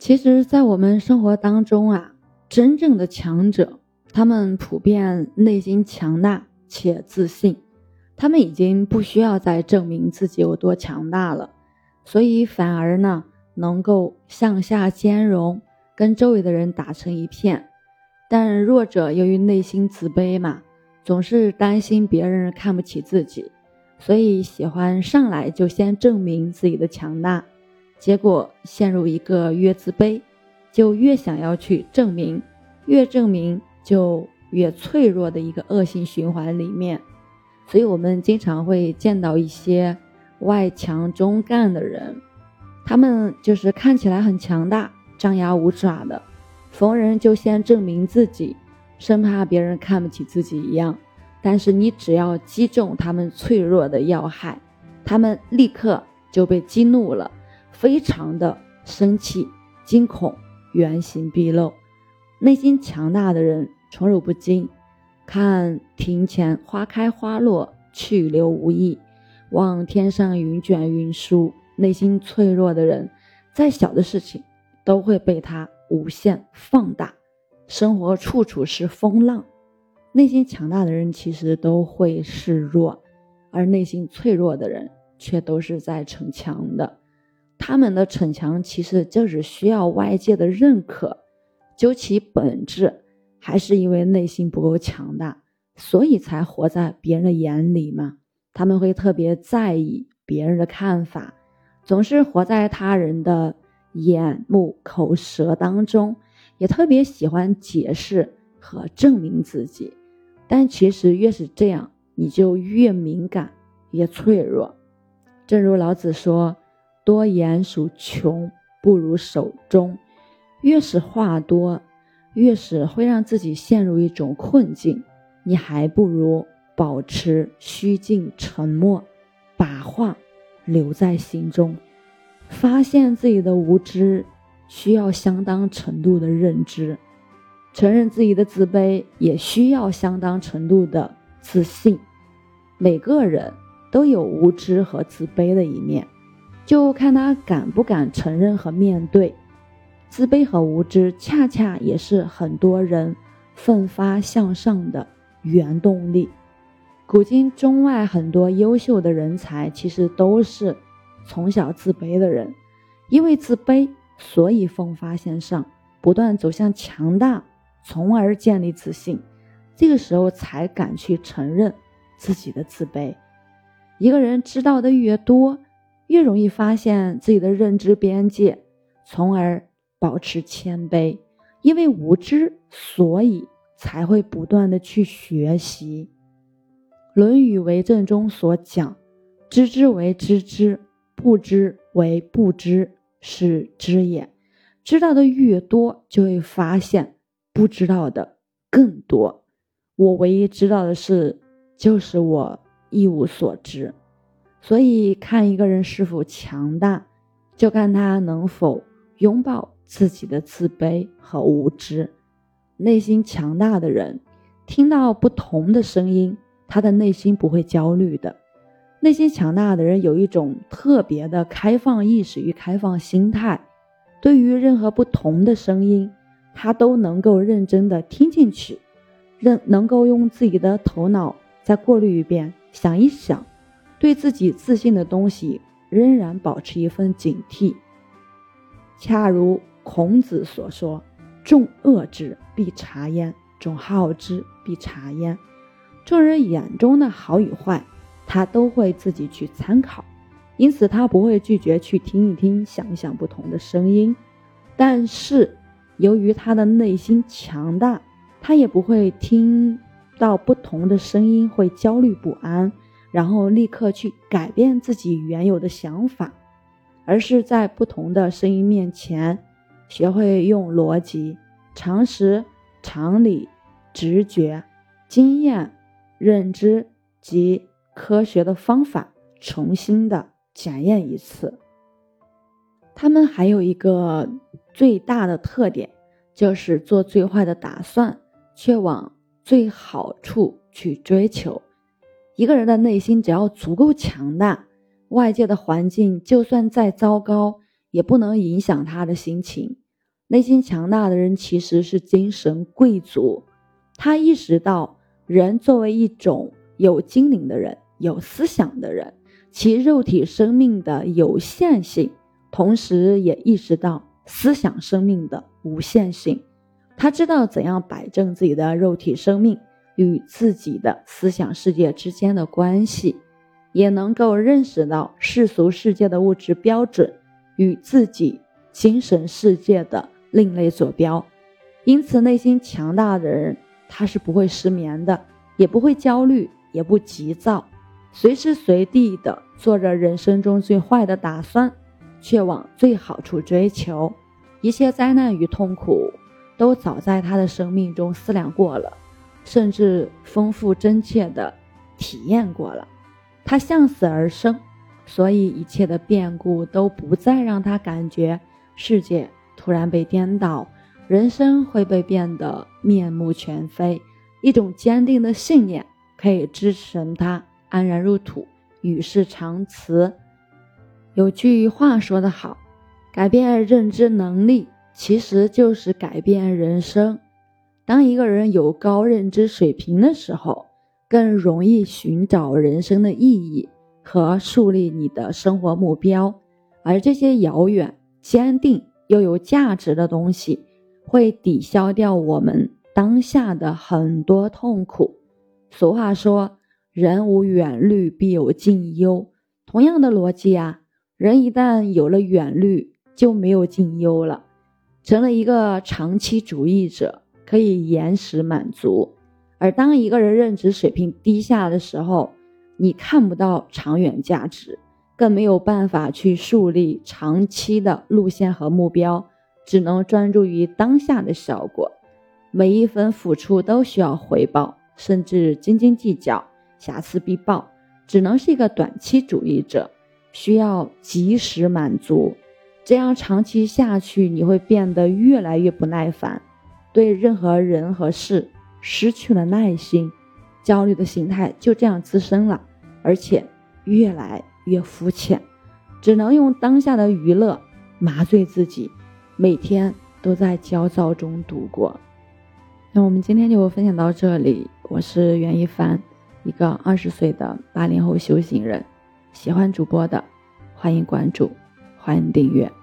其实，在我们生活当中啊，真正的强者，他们普遍内心强大且自信，他们已经不需要再证明自己有多强大了，所以反而呢，能够向下兼容，跟周围的人打成一片。但弱者由于内心自卑嘛，总是担心别人看不起自己，所以喜欢上来就先证明自己的强大。结果陷入一个越自卑，就越想要去证明，越证明就越脆弱的一个恶性循环里面。所以，我们经常会见到一些外强中干的人，他们就是看起来很强大、张牙舞爪的，逢人就先证明自己，生怕别人看不起自己一样。但是，你只要击中他们脆弱的要害，他们立刻就被激怒了。非常的生气、惊恐、原形毕露，内心强大的人宠辱不惊。看庭前花开花落，去留无意；望天上云卷云舒。内心脆弱的人，再小的事情都会被他无限放大。生活处处是风浪，内心强大的人其实都会示弱，而内心脆弱的人却都是在逞强的。他们的逞强其实就是需要外界的认可，究其本质，还是因为内心不够强大，所以才活在别人的眼里嘛。他们会特别在意别人的看法，总是活在他人的眼目口舌当中，也特别喜欢解释和证明自己。但其实越是这样，你就越敏感，越脆弱。正如老子说。多言属穷，不如守中。越是话多，越是会让自己陷入一种困境。你还不如保持虚静沉默，把话留在心中。发现自己的无知，需要相当程度的认知；承认自己的自卑，也需要相当程度的自信。每个人都有无知和自卑的一面。就看他敢不敢承认和面对，自卑和无知，恰恰也是很多人奋发向上的原动力。古今中外很多优秀的人才，其实都是从小自卑的人，因为自卑，所以奋发向上，不断走向强大，从而建立自信。这个时候才敢去承认自己的自卑。一个人知道的越多。越容易发现自己的认知边界，从而保持谦卑。因为无知，所以才会不断的去学习。《论语为政》中所讲：“知之为知之，不知为不知，是知也。”知道的越多，就会发现不知道的更多。我唯一知道的是，就是我一无所知。所以，看一个人是否强大，就看他能否拥抱自己的自卑和无知。内心强大的人，听到不同的声音，他的内心不会焦虑的。内心强大的人有一种特别的开放意识与开放心态，对于任何不同的声音，他都能够认真的听进去，认能够用自己的头脑再过滤一遍，想一想。对自己自信的东西仍然保持一份警惕，恰如孔子所说：“众恶之，必察焉；众好之，必察焉。”众人眼中的好与坏，他都会自己去参考，因此他不会拒绝去听一听、想一想不同的声音。但是，由于他的内心强大，他也不会听到不同的声音会焦虑不安。然后立刻去改变自己原有的想法，而是在不同的声音面前，学会用逻辑、常识、常理、直觉、经验、认知及科学的方法重新的检验一次。他们还有一个最大的特点，就是做最坏的打算，却往最好处去追求。一个人的内心只要足够强大，外界的环境就算再糟糕，也不能影响他的心情。内心强大的人其实是精神贵族，他意识到人作为一种有精灵的人、有思想的人，其肉体生命的有限性，同时也意识到思想生命的无限性。他知道怎样摆正自己的肉体生命与自己的思想世界之间的关系，也能够认识到世俗世界的物质标准与自己精神世界的另类坐标。因此，内心强大的人，他是不会失眠的，也不会焦虑，也不急躁，随时随地的做着人生中最坏的打算，却往最好处追求。一切灾难与痛苦。都早在他的生命中思量过了，甚至丰富真切的体验过了。他向死而生，所以一切的变故都不再让他感觉世界突然被颠倒，人生会被变得面目全非。一种坚定的信念可以支撑他安然入土，与世长辞。有句话说得好，改变认知能力。其实就是改变人生。当一个人有高认知水平的时候，更容易寻找人生的意义和树立你的生活目标。而这些遥远、坚定又有价值的东西，会抵消掉我们当下的很多痛苦。俗话说：“人无远虑，必有近忧。”同样的逻辑啊，人一旦有了远虑，就没有近忧了。成了一个长期主义者，可以延时满足；而当一个人认知水平低下的时候，你看不到长远价值，更没有办法去树立长期的路线和目标，只能专注于当下的效果。每一分付出都需要回报，甚至斤斤计较，瑕疵必报，只能是一个短期主义者，需要及时满足。这样长期下去，你会变得越来越不耐烦，对任何人和事失去了耐心，焦虑的心态就这样滋生了，而且越来越肤浅，只能用当下的娱乐麻醉自己，每天都在焦躁中度过。那我们今天就分享到这里，我是袁一凡，一个二十岁的八零后修行人，喜欢主播的欢迎关注，欢迎订阅。